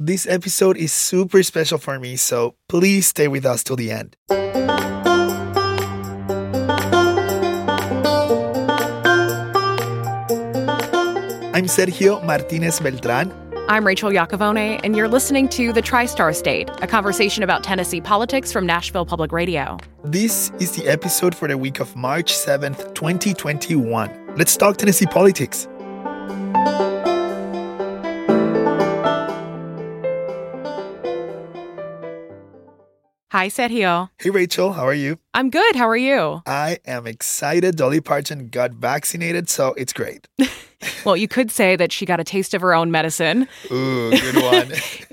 This episode is super special for me, so please stay with us till the end. I'm Sergio Martinez Beltran. I'm Rachel Iacovone, and you're listening to The TriStar State, a conversation about Tennessee politics from Nashville Public Radio. This is the episode for the week of March 7th, 2021. Let's talk Tennessee politics. Hi, Sergio. Hey, Rachel, how are you? I'm good. How are you? I am excited. Dolly Parton got vaccinated, so it's great. well, you could say that she got a taste of her own medicine. Ooh, good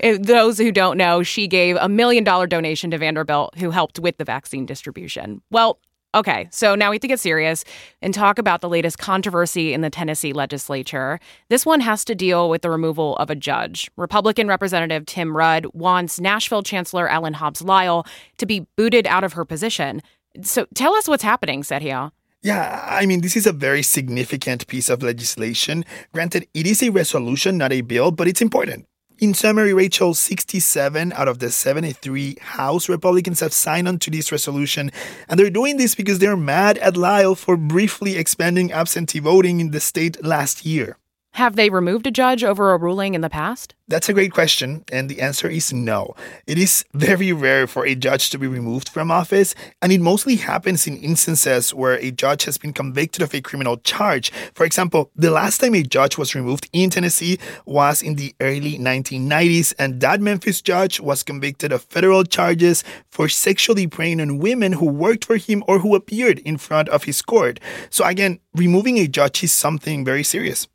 one. Those who don't know, she gave a million dollar donation to Vanderbilt, who helped with the vaccine distribution. Well, Okay, so now we have to get serious and talk about the latest controversy in the Tennessee legislature. This one has to deal with the removal of a judge. Republican Representative Tim Rudd wants Nashville Chancellor Ellen Hobbs Lyle to be booted out of her position. So tell us what's happening, Said Sergio. Yeah, I mean, this is a very significant piece of legislation. Granted, it is a resolution, not a bill, but it's important. In summary, Rachel, 67 out of the 73 House Republicans have signed on to this resolution, and they're doing this because they're mad at Lyle for briefly expanding absentee voting in the state last year. Have they removed a judge over a ruling in the past? That's a great question, and the answer is no. It is very rare for a judge to be removed from office, and it mostly happens in instances where a judge has been convicted of a criminal charge. For example, the last time a judge was removed in Tennessee was in the early 1990s, and that Memphis judge was convicted of federal charges for sexually preying on women who worked for him or who appeared in front of his court. So, again, removing a judge is something very serious.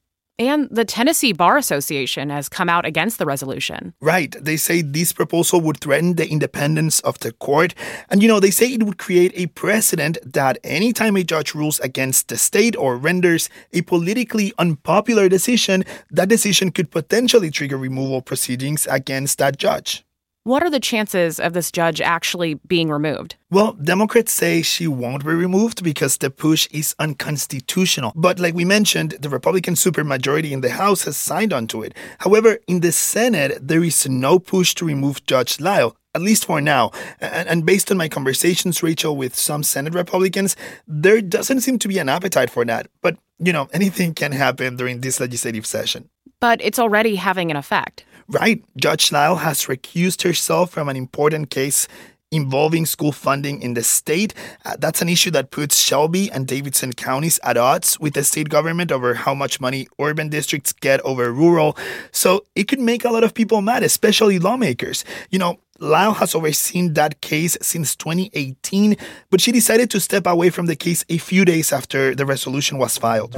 And the Tennessee Bar Association has come out against the resolution. Right. They say this proposal would threaten the independence of the court. And, you know, they say it would create a precedent that anytime a judge rules against the state or renders a politically unpopular decision, that decision could potentially trigger removal proceedings against that judge. What are the chances of this judge actually being removed? Well, Democrats say she won't be removed because the push is unconstitutional. But like we mentioned, the Republican supermajority in the House has signed onto it. However, in the Senate, there is no push to remove Judge Lyle at least for now. And, and, based on my conversations, Rachel, with some Senate Republicans, there doesn't seem to be an appetite for that. But, you know, anything can happen during this legislative session. But it's already having an effect. Right. Judge Lyle has recused herself from an important case involving school funding in the state. Uh, that's an issue that puts Shelby and Davidson counties at odds with the state government over how much money urban districts get over rural. So it could make a lot of people mad, especially lawmakers. You know, Lyle has overseen that case since 2018, but she decided to step away from the case a few days after the resolution was filed.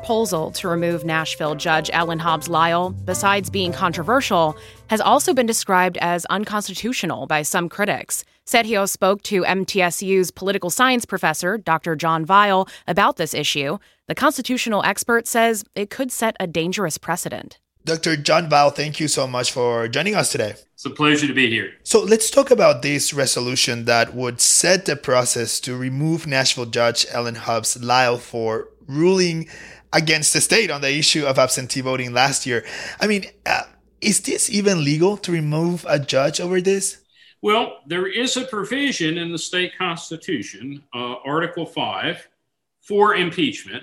Proposal to remove Nashville Judge Ellen Hobbs Lyle, besides being controversial, has also been described as unconstitutional by some critics. Sergio spoke to MTSU's political science professor, Dr. John Vile, about this issue. The constitutional expert says it could set a dangerous precedent. Dr. John Vile, thank you so much for joining us today. It's a pleasure to be here. So let's talk about this resolution that would set the process to remove Nashville Judge Ellen Hobbs Lyle for ruling against the state on the issue of absentee voting last year. I mean, uh, is this even legal to remove a judge over this? Well, there is a provision in the state constitution, uh, Article 5, for impeachment,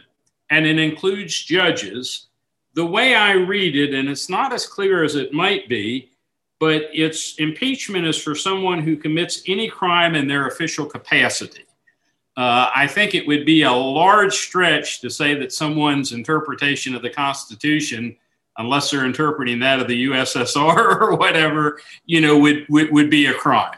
and it includes judges. The way I read it, and it's not as clear as it might be, but it's impeachment is for someone who commits any crime in their official capacity. Uh, I think it would be a large stretch to say that someone's interpretation of the Constitution, unless they're interpreting that of the USSR or whatever, you know, would, would, would be a crime.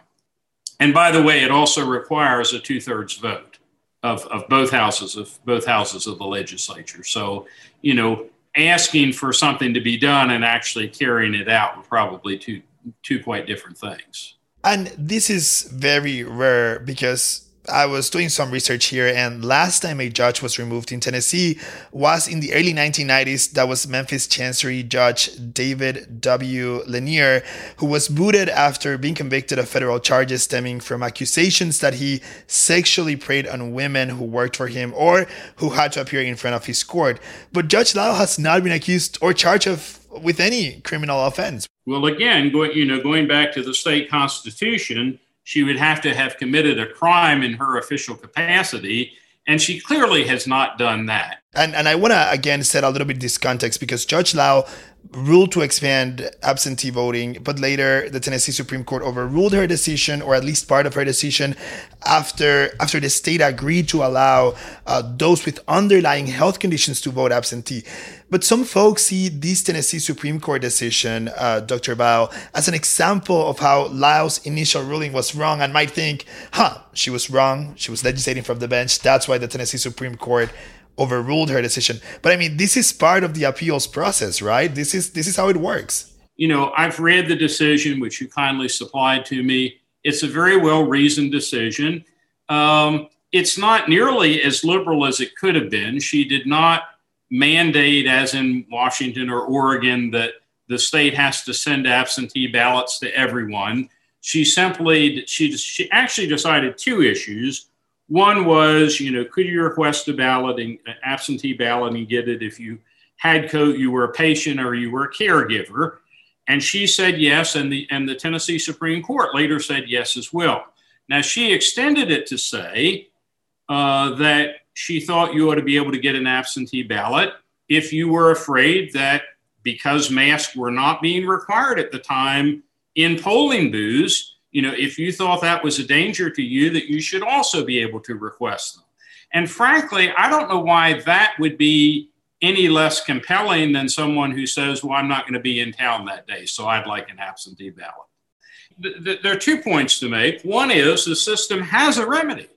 And by the way, it also requires a two thirds vote of, of both houses of both houses of the legislature. So, you know, asking for something to be done and actually carrying it out are probably two two quite different things. And this is very rare because I was doing some research here, and last time a judge was removed in Tennessee was in the early 1990s. That was Memphis Chancery Judge David W. Lanier, who was booted after being convicted of federal charges stemming from accusations that he sexually preyed on women who worked for him or who had to appear in front of his court. But Judge Lyle has not been accused or charged of with any criminal offense. Well, again, going you know, going back to the state constitution she would have to have committed a crime in her official capacity. And she clearly has not done that. And, and I want to again set a little bit this context because Judge Lyle ruled to expand absentee voting, but later the Tennessee Supreme Court overruled her decision, or at least part of her decision, after after the state agreed to allow uh, those with underlying health conditions to vote absentee. But some folks see this Tennessee Supreme Court decision, uh, Dr. Vile, as an example of how Lyle's initial ruling was wrong and might think, huh, she was wrong. She was legislating from the bench. That's why the Tennessee Supreme Court overruled her decision. But I mean, this is part of the appeals process, right? This is this is how it works. You know, I've read the decision which you kindly supplied to me. It's a very well reasoned decision. Um, it's not nearly as liberal as it could have been. She did not mandate, as in Washington or Oregon, that the state has to send absentee ballots to everyone. She simply she she actually decided two issues. One was, you know, could you request a ballot, and, absentee ballot, and get it if you had code, you were a patient or you were a caregiver? And she said yes, and the and the Tennessee Supreme Court later said yes as well. Now she extended it to say uh, that she thought you ought to be able to get an absentee ballot if you were afraid that because masks were not being required at the time in polling booths, you know, if you thought that was a danger to you, that you should also be able to request them. And frankly, I don't know why that would be any less compelling than someone who says, Well, I'm not going to be in town that day, so I'd like an absentee ballot. There are two points to make. One is the system has a remedy,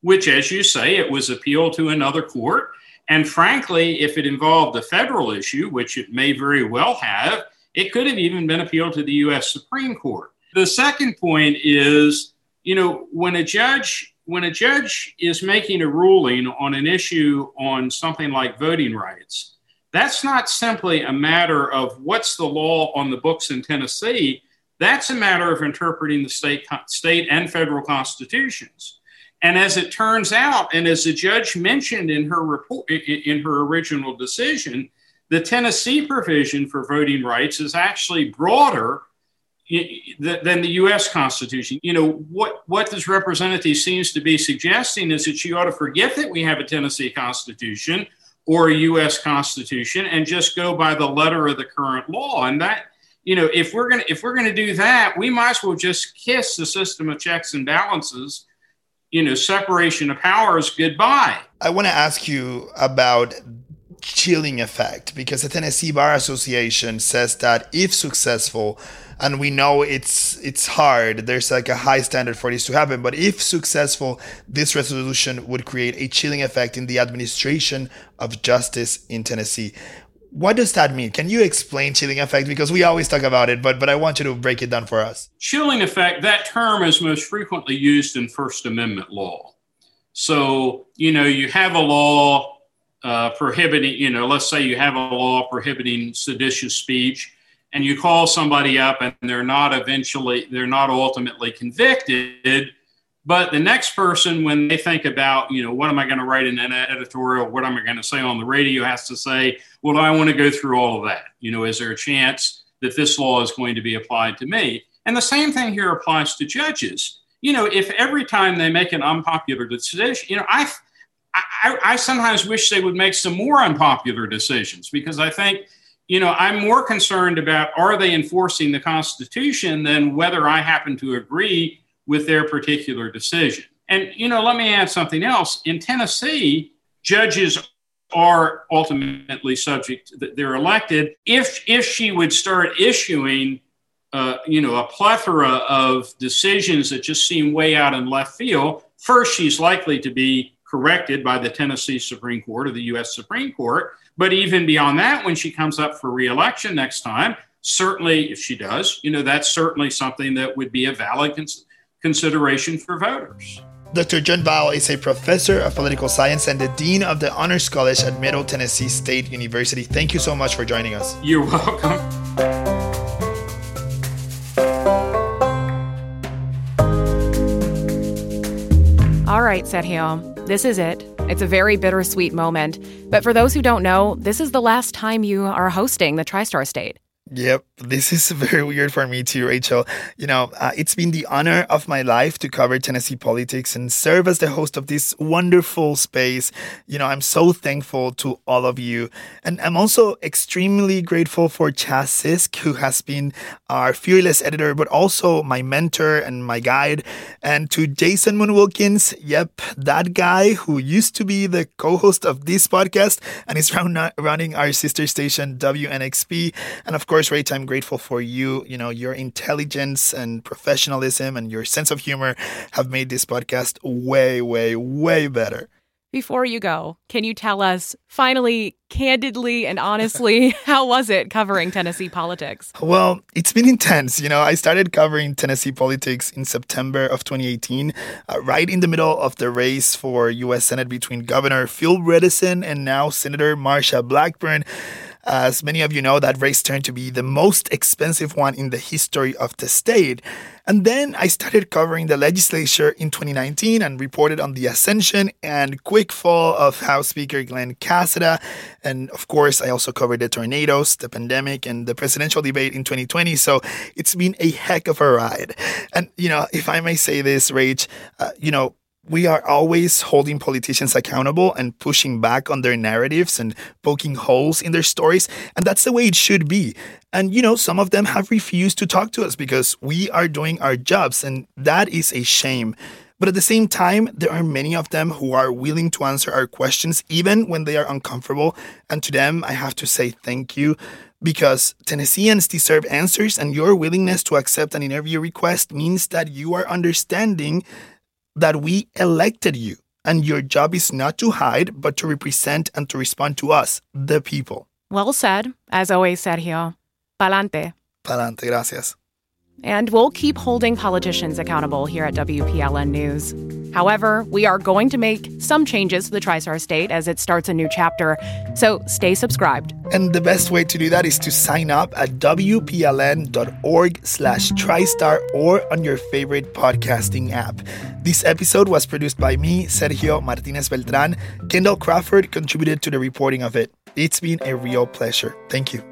which, as you say, it was appealed to another court. And frankly, if it involved a federal issue, which it may very well have, it could have even been appealed to the US Supreme Court. The second point is, you know, when a judge when a judge is making a ruling on an issue on something like voting rights, that's not simply a matter of what's the law on the books in Tennessee. That's a matter of interpreting the state, state and federal constitutions. And as it turns out, and as the judge mentioned in her report, in her original decision, the Tennessee provision for voting rights is actually broader than the U.S. Constitution. You know what what this representative seems to be suggesting is that you ought to forget that we have a Tennessee Constitution or a U.S. Constitution and just go by the letter of the current law. And that you know if we're gonna if we're gonna do that, we might as well just kiss the system of checks and balances. You know, separation of powers goodbye. I want to ask you about chilling effect because the Tennessee Bar Association says that if successful, and we know it's it's hard, there's like a high standard for this to happen, but if successful, this resolution would create a chilling effect in the administration of justice in Tennessee. What does that mean? Can you explain chilling effect? Because we always talk about it, but but I want you to break it down for us. Chilling effect, that term is most frequently used in First Amendment law. So, you know, you have a law uh, prohibiting, you know, let's say you have a law prohibiting seditious speech and you call somebody up and they're not eventually, they're not ultimately convicted. But the next person, when they think about, you know, what am I going to write in an editorial? What am I going to say on the radio? Has to say, well, I want to go through all of that? You know, is there a chance that this law is going to be applied to me? And the same thing here applies to judges. You know, if every time they make an unpopular decision, you know, I I, I, sometimes wish they would make some more unpopular decisions because I think, you know, I'm more concerned about are they enforcing the Constitution than whether I happen to agree with their particular decision. And, you know, let me add something else. In Tennessee, judges are ultimately subject, that they're elected. If, if she would start issuing, uh, you know, a plethora of decisions that just seem way out in left field, first, she's likely to be corrected by the Tennessee Supreme Court or the U.S. Supreme Court. But even beyond that, when she comes up for reelection next time, certainly, if she does, you know, that's certainly something that would be a valid cons- consideration for voters. Dr. John Vile is a professor of political science and the dean of the Honors College at Middle Tennessee State University. Thank you so much for joining us. You're welcome. All right, Sergio, this is it. It's a very bittersweet moment. But for those who don't know, this is the last time you are hosting the TriStar State. Yep, this is very weird for me too, Rachel. You know, uh, it's been the honor of my life to cover Tennessee politics and serve as the host of this wonderful space. You know, I'm so thankful to all of you. And I'm also extremely grateful for Chas Sisk, who has been our fearless editor, but also my mentor and my guide. And to Jason Moon Wilkins, yep, that guy who used to be the co host of this podcast and is running our sister station, WNXP. And of course, Rach, I'm grateful for you. You know, your intelligence and professionalism and your sense of humor have made this podcast way, way, way better. Before you go, can you tell us, finally, candidly and honestly, how was it covering Tennessee politics? Well, it's been intense. You know, I started covering Tennessee politics in September of 2018, uh, right in the middle of the race for U.S. Senate between Governor Phil Bredesen and now Senator Marsha Blackburn. As many of you know, that race turned to be the most expensive one in the history of the state. And then I started covering the legislature in 2019 and reported on the ascension and quick fall of House Speaker Glenn Casada. And of course, I also covered the tornadoes, the pandemic, and the presidential debate in 2020. So it's been a heck of a ride. And, you know, if I may say this, Rach, uh, you know, we are always holding politicians accountable and pushing back on their narratives and poking holes in their stories. And that's the way it should be. And, you know, some of them have refused to talk to us because we are doing our jobs. And that is a shame. But at the same time, there are many of them who are willing to answer our questions, even when they are uncomfortable. And to them, I have to say thank you because Tennesseans deserve answers, and your willingness to accept an interview request means that you are understanding that we elected you, and your job is not to hide, but to represent and to respond to us, the people. Well said. As always, Sergio. Palante. Palante, gracias. And we'll keep holding politicians accountable here at WPLN News. However, we are going to make some changes to the TriStar State as it starts a new chapter, so stay subscribed. And the best way to do that is to sign up at wpln.org slash TriStar or on your favorite podcasting app. This episode was produced by me, Sergio Martinez Beltran. Kendall Crawford contributed to the reporting of it. It's been a real pleasure. Thank you.